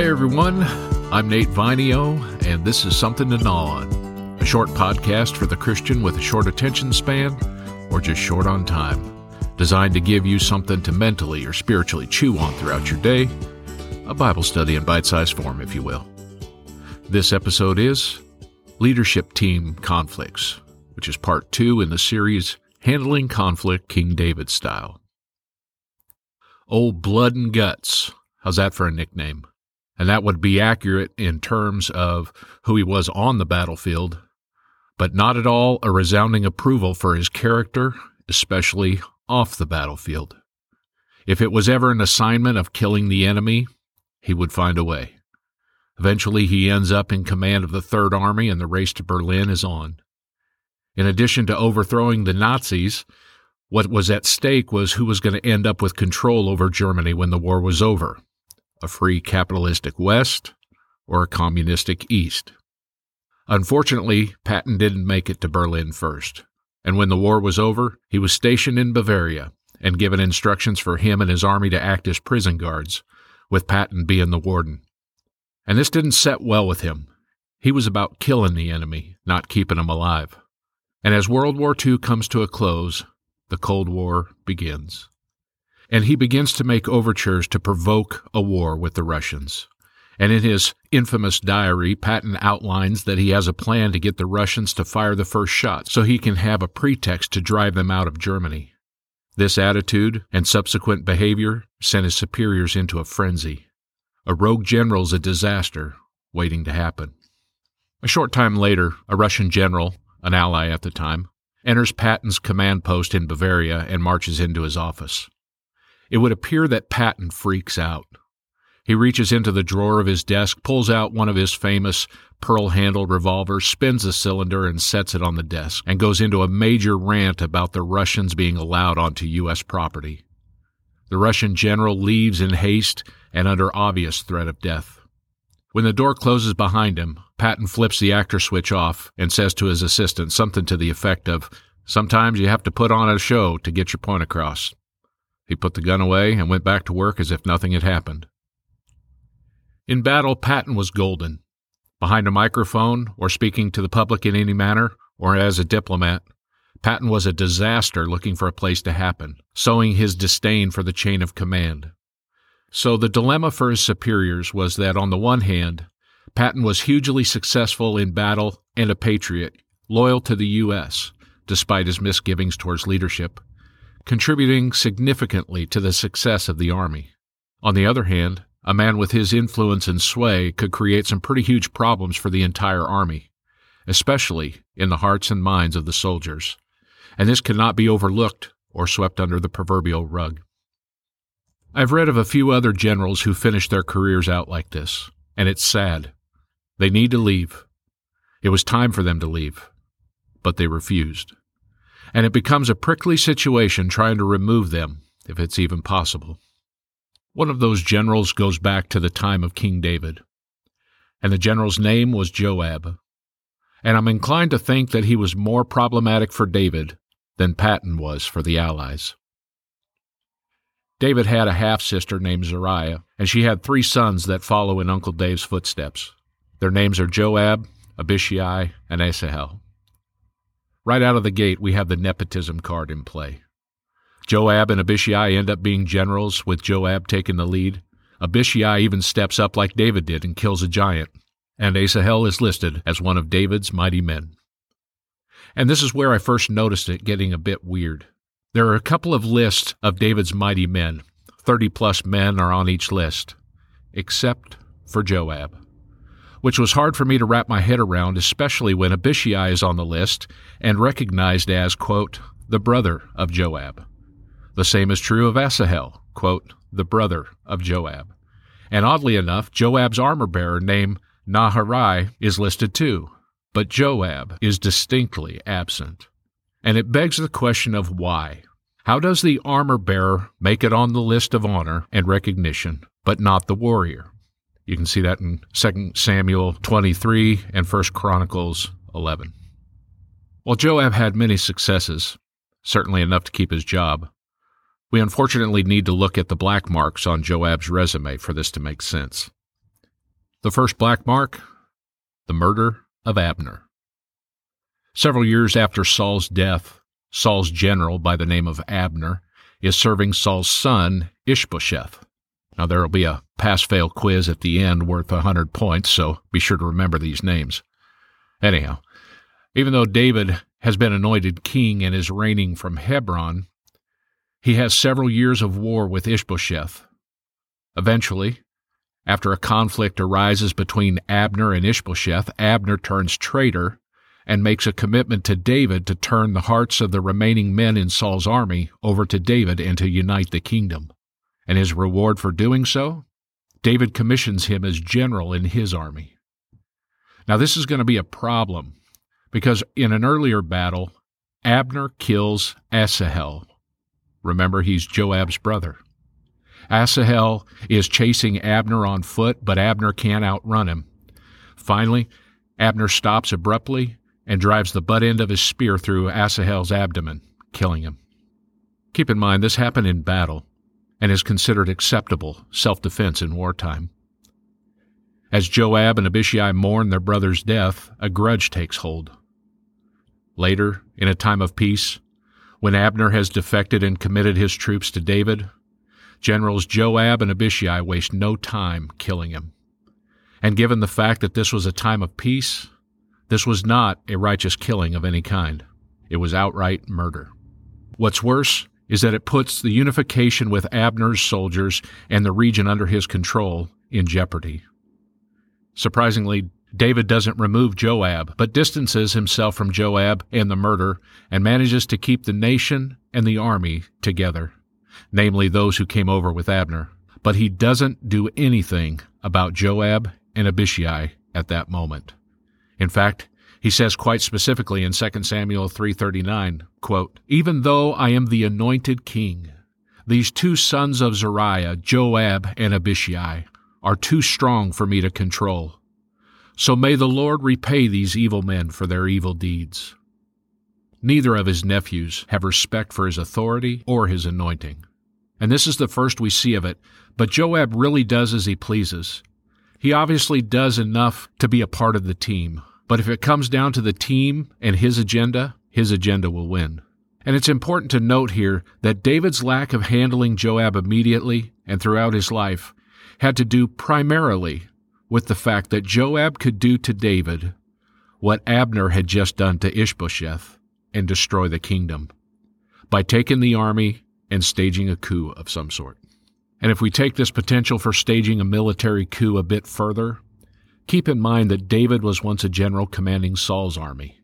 Hey everyone, I'm Nate Vinio, and this is Something to Gnaw On, a short podcast for the Christian with a short attention span or just short on time, designed to give you something to mentally or spiritually chew on throughout your day, a Bible study in bite sized form, if you will. This episode is Leadership Team Conflicts, which is part two in the series Handling Conflict King David Style. Old Blood and Guts. How's that for a nickname? And that would be accurate in terms of who he was on the battlefield, but not at all a resounding approval for his character, especially off the battlefield. If it was ever an assignment of killing the enemy, he would find a way. Eventually, he ends up in command of the Third Army, and the race to Berlin is on. In addition to overthrowing the Nazis, what was at stake was who was going to end up with control over Germany when the war was over a free capitalistic West or a communistic East. Unfortunately, Patton didn't make it to Berlin first, and when the war was over, he was stationed in Bavaria and given instructions for him and his army to act as prison guards, with Patton being the warden. And this didn't set well with him. He was about killing the enemy, not keeping him alive. And as World War II comes to a close, the Cold War begins and he begins to make overtures to provoke a war with the Russians. And in his infamous diary, Patton outlines that he has a plan to get the Russians to fire the first shot so he can have a pretext to drive them out of Germany. This attitude and subsequent behavior sent his superiors into a frenzy. A rogue general's a disaster waiting to happen. A short time later, a Russian general, an ally at the time, enters Patton's command post in Bavaria and marches into his office. It would appear that Patton freaks out. He reaches into the drawer of his desk, pulls out one of his famous pearl handled revolvers, spins the cylinder, and sets it on the desk, and goes into a major rant about the Russians being allowed onto U.S. property. The Russian general leaves in haste and under obvious threat of death. When the door closes behind him, Patton flips the actor switch off and says to his assistant something to the effect of, Sometimes you have to put on a show to get your point across. He put the gun away and went back to work as if nothing had happened. In battle, Patton was golden. Behind a microphone, or speaking to the public in any manner, or as a diplomat, Patton was a disaster looking for a place to happen, sowing his disdain for the chain of command. So the dilemma for his superiors was that, on the one hand, Patton was hugely successful in battle and a patriot, loyal to the U.S., despite his misgivings towards leadership, contributing significantly to the success of the Army. On the other hand, a man with his influence and sway could create some pretty huge problems for the entire Army, especially in the hearts and minds of the soldiers, and this cannot be overlooked or swept under the proverbial rug. I've read of a few other generals who finished their careers out like this, and it's sad. They need to leave. It was time for them to leave, but they refused and it becomes a prickly situation trying to remove them, if it's even possible. One of those generals goes back to the time of King David, and the general's name was Joab. And I'm inclined to think that he was more problematic for David than Patton was for the Allies. David had a half sister named Zeruiah, and she had three sons that follow in Uncle Dave's footsteps. Their names are Joab, Abishai, and Asahel. Right out of the gate, we have the nepotism card in play. Joab and Abishai end up being generals, with Joab taking the lead. Abishai even steps up like David did and kills a giant, and Asahel is listed as one of David's mighty men. And this is where I first noticed it getting a bit weird. There are a couple of lists of David's mighty men. Thirty plus men are on each list, except for Joab which was hard for me to wrap my head around, especially when Abishai is on the list and recognized as, quote, the brother of Joab. The same is true of Asahel, quote, the brother of Joab. And oddly enough, Joab's armor bearer named Naharai is listed too, but Joab is distinctly absent. And it begs the question of why. How does the armor bearer make it on the list of honor and recognition, but not the warrior? You can see that in 2 Samuel 23 and 1 Chronicles 11. While Joab had many successes, certainly enough to keep his job, we unfortunately need to look at the black marks on Joab's resume for this to make sense. The first black mark the murder of Abner. Several years after Saul's death, Saul's general by the name of Abner is serving Saul's son, Ishbosheth. Now, there will be a pass fail quiz at the end worth a 100 points, so be sure to remember these names. Anyhow, even though David has been anointed king and is reigning from Hebron, he has several years of war with Ishbosheth. Eventually, after a conflict arises between Abner and Ishbosheth, Abner turns traitor and makes a commitment to David to turn the hearts of the remaining men in Saul's army over to David and to unite the kingdom. And his reward for doing so? David commissions him as general in his army. Now, this is going to be a problem because in an earlier battle, Abner kills Asahel. Remember, he's Joab's brother. Asahel is chasing Abner on foot, but Abner can't outrun him. Finally, Abner stops abruptly and drives the butt end of his spear through Asahel's abdomen, killing him. Keep in mind, this happened in battle and is considered acceptable self defense in wartime. As Joab and Abishai mourn their brother's death, a grudge takes hold. Later, in a time of peace, when Abner has defected and committed his troops to David, Generals Joab and Abishai waste no time killing him. And given the fact that this was a time of peace, this was not a righteous killing of any kind. It was outright murder. What's worse is that it puts the unification with Abner's soldiers and the region under his control in jeopardy. Surprisingly, David doesn't remove Joab, but distances himself from Joab and the murder and manages to keep the nation and the army together namely those who came over with Abner. But he doesn't do anything about Joab and Abishai at that moment. In fact, he says quite specifically in 2 Samuel 3:39, quote, "Even though I am the anointed king, these two sons of Zeruiah, Joab and Abishai, are too strong for me to control. So may the Lord repay these evil men for their evil deeds." Neither of his nephews have respect for his authority or his anointing and this is the first we see of it, but Joab really does as he pleases. He obviously does enough to be a part of the team, but if it comes down to the team and his agenda, his agenda will win. And it's important to note here that David's lack of handling Joab immediately and throughout his life had to do primarily with the fact that Joab could do to David what Abner had just done to Ishbosheth and destroy the kingdom by taking the army and staging a coup of some sort. And if we take this potential for staging a military coup a bit further, keep in mind that David was once a general commanding Saul's army.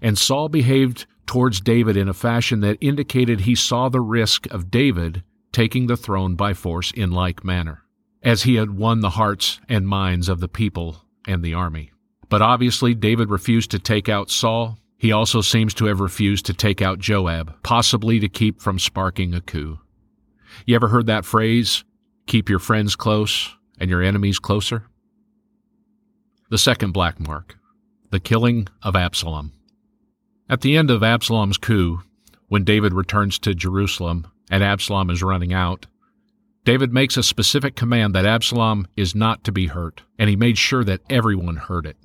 And Saul behaved towards David in a fashion that indicated he saw the risk of David taking the throne by force in like manner, as he had won the hearts and minds of the people and the army. But obviously, David refused to take out Saul, he also seems to have refused to take out Joab, possibly to keep from sparking a coup. You ever heard that phrase, keep your friends close and your enemies closer? The second black mark, the killing of Absalom. At the end of Absalom's coup, when David returns to Jerusalem and Absalom is running out, David makes a specific command that Absalom is not to be hurt, and he made sure that everyone heard it.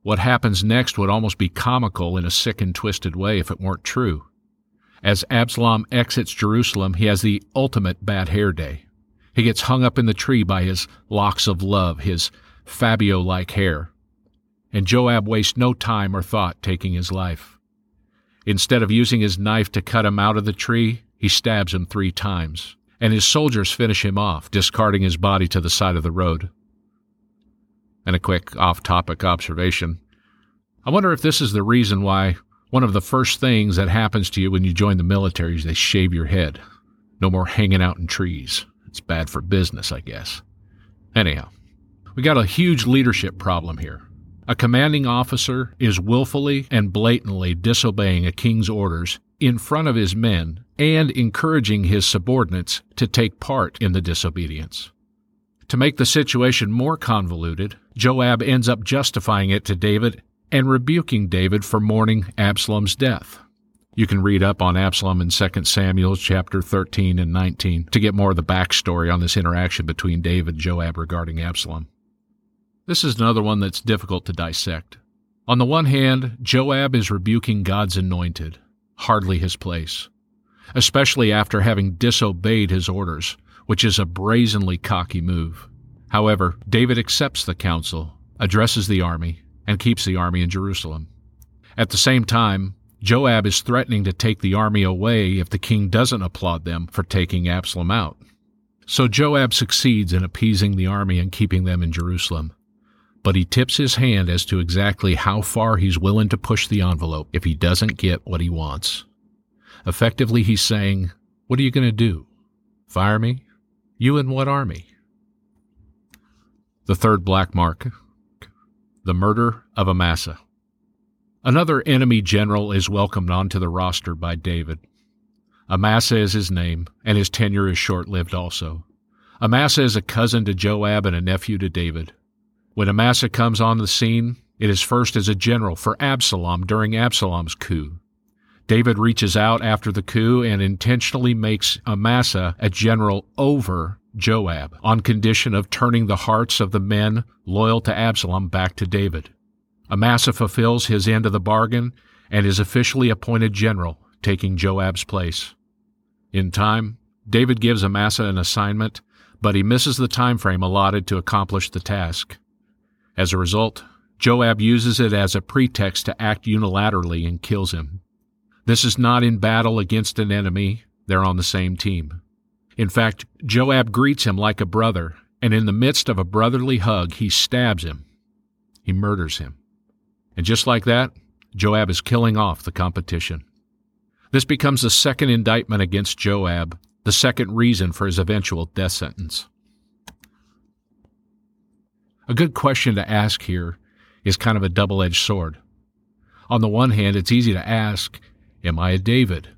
What happens next would almost be comical in a sick and twisted way if it weren't true. As Absalom exits Jerusalem, he has the ultimate bad hair day. He gets hung up in the tree by his locks of love, his Fabio like hair. And Joab wastes no time or thought taking his life. Instead of using his knife to cut him out of the tree, he stabs him three times, and his soldiers finish him off, discarding his body to the side of the road. And a quick off topic observation. I wonder if this is the reason why one of the first things that happens to you when you join the military is they shave your head. No more hanging out in trees. It's bad for business, I guess. Anyhow, we got a huge leadership problem here. A commanding officer is willfully and blatantly disobeying a king's orders in front of his men and encouraging his subordinates to take part in the disobedience. To make the situation more convoluted, Joab ends up justifying it to David and rebuking David for mourning Absalom's death. You can read up on Absalom in 2 Samuel chapter 13 and 19 to get more of the backstory on this interaction between David and Joab regarding Absalom. This is another one that's difficult to dissect. On the one hand, Joab is rebuking God's anointed, hardly his place, especially after having disobeyed his orders, which is a brazenly cocky move. However, David accepts the counsel, addresses the army, and keeps the army in Jerusalem. At the same time, Joab is threatening to take the army away if the king doesn't applaud them for taking Absalom out. So Joab succeeds in appeasing the army and keeping them in Jerusalem. But he tips his hand as to exactly how far he's willing to push the envelope if he doesn't get what he wants. Effectively, he's saying, What are you going to do? Fire me? You and what army? The third black mark the murder of Amasa. Another enemy general is welcomed onto the roster by David. Amasa is his name, and his tenure is short lived also. Amasa is a cousin to Joab and a nephew to David. When Amasa comes on the scene, it is first as a general for Absalom during Absalom's coup. David reaches out after the coup and intentionally makes Amasa a general over Joab on condition of turning the hearts of the men loyal to Absalom back to David. Amasa fulfills his end of the bargain and is officially appointed general, taking Joab's place. In time, David gives Amasa an assignment, but he misses the time frame allotted to accomplish the task. As a result, Joab uses it as a pretext to act unilaterally and kills him. This is not in battle against an enemy, they're on the same team. In fact, Joab greets him like a brother, and in the midst of a brotherly hug, he stabs him. He murders him. And just like that, Joab is killing off the competition. This becomes the second indictment against Joab, the second reason for his eventual death sentence. A good question to ask here is kind of a double edged sword. On the one hand, it's easy to ask Am I a David,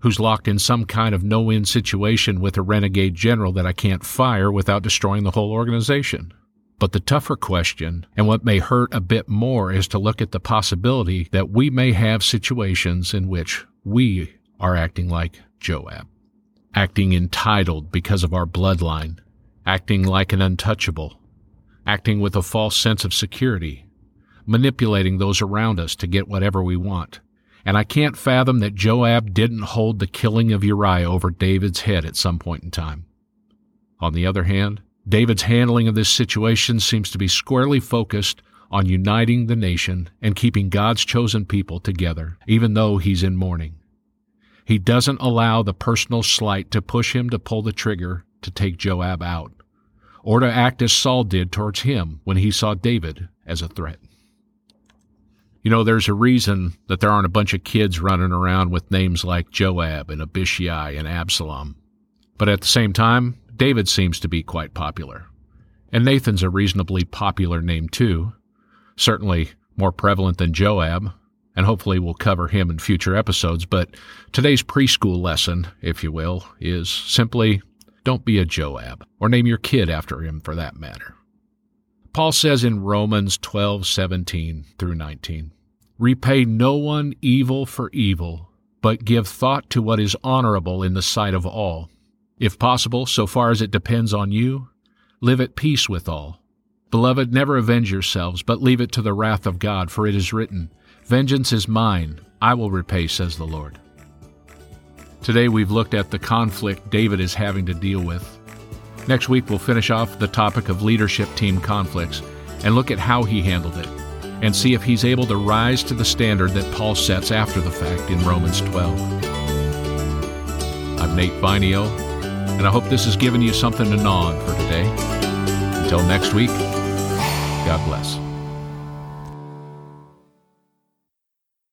who's locked in some kind of no win situation with a renegade general that I can't fire without destroying the whole organization? But the tougher question, and what may hurt a bit more, is to look at the possibility that we may have situations in which we are acting like Joab, acting entitled because of our bloodline, acting like an untouchable, acting with a false sense of security, manipulating those around us to get whatever we want and I can't fathom that Joab didn't hold the killing of Uriah over David's head at some point in time. On the other hand, David's handling of this situation seems to be squarely focused on uniting the nation and keeping God's chosen people together, even though he's in mourning. He doesn't allow the personal slight to push him to pull the trigger to take Joab out, or to act as Saul did towards him when he saw David as a threat. You know, there's a reason that there aren't a bunch of kids running around with names like Joab and Abishai and Absalom. But at the same time, David seems to be quite popular. And Nathan's a reasonably popular name too. Certainly more prevalent than Joab, and hopefully we'll cover him in future episodes. But today's preschool lesson, if you will, is simply don't be a Joab, or name your kid after him for that matter. Paul says in Romans 12:17 through 19, Repay no one evil for evil, but give thought to what is honorable in the sight of all. If possible, so far as it depends on you, live at peace with all. Beloved, never avenge yourselves, but leave it to the wrath of God, for it is written, Vengeance is mine, I will repay, says the Lord. Today we've looked at the conflict David is having to deal with. Next week we'll finish off the topic of leadership team conflicts and look at how he handled it and see if he's able to rise to the standard that Paul sets after the fact in Romans 12. I'm Nate Vinio, and I hope this has given you something to gnaw on for today. Until next week, God bless.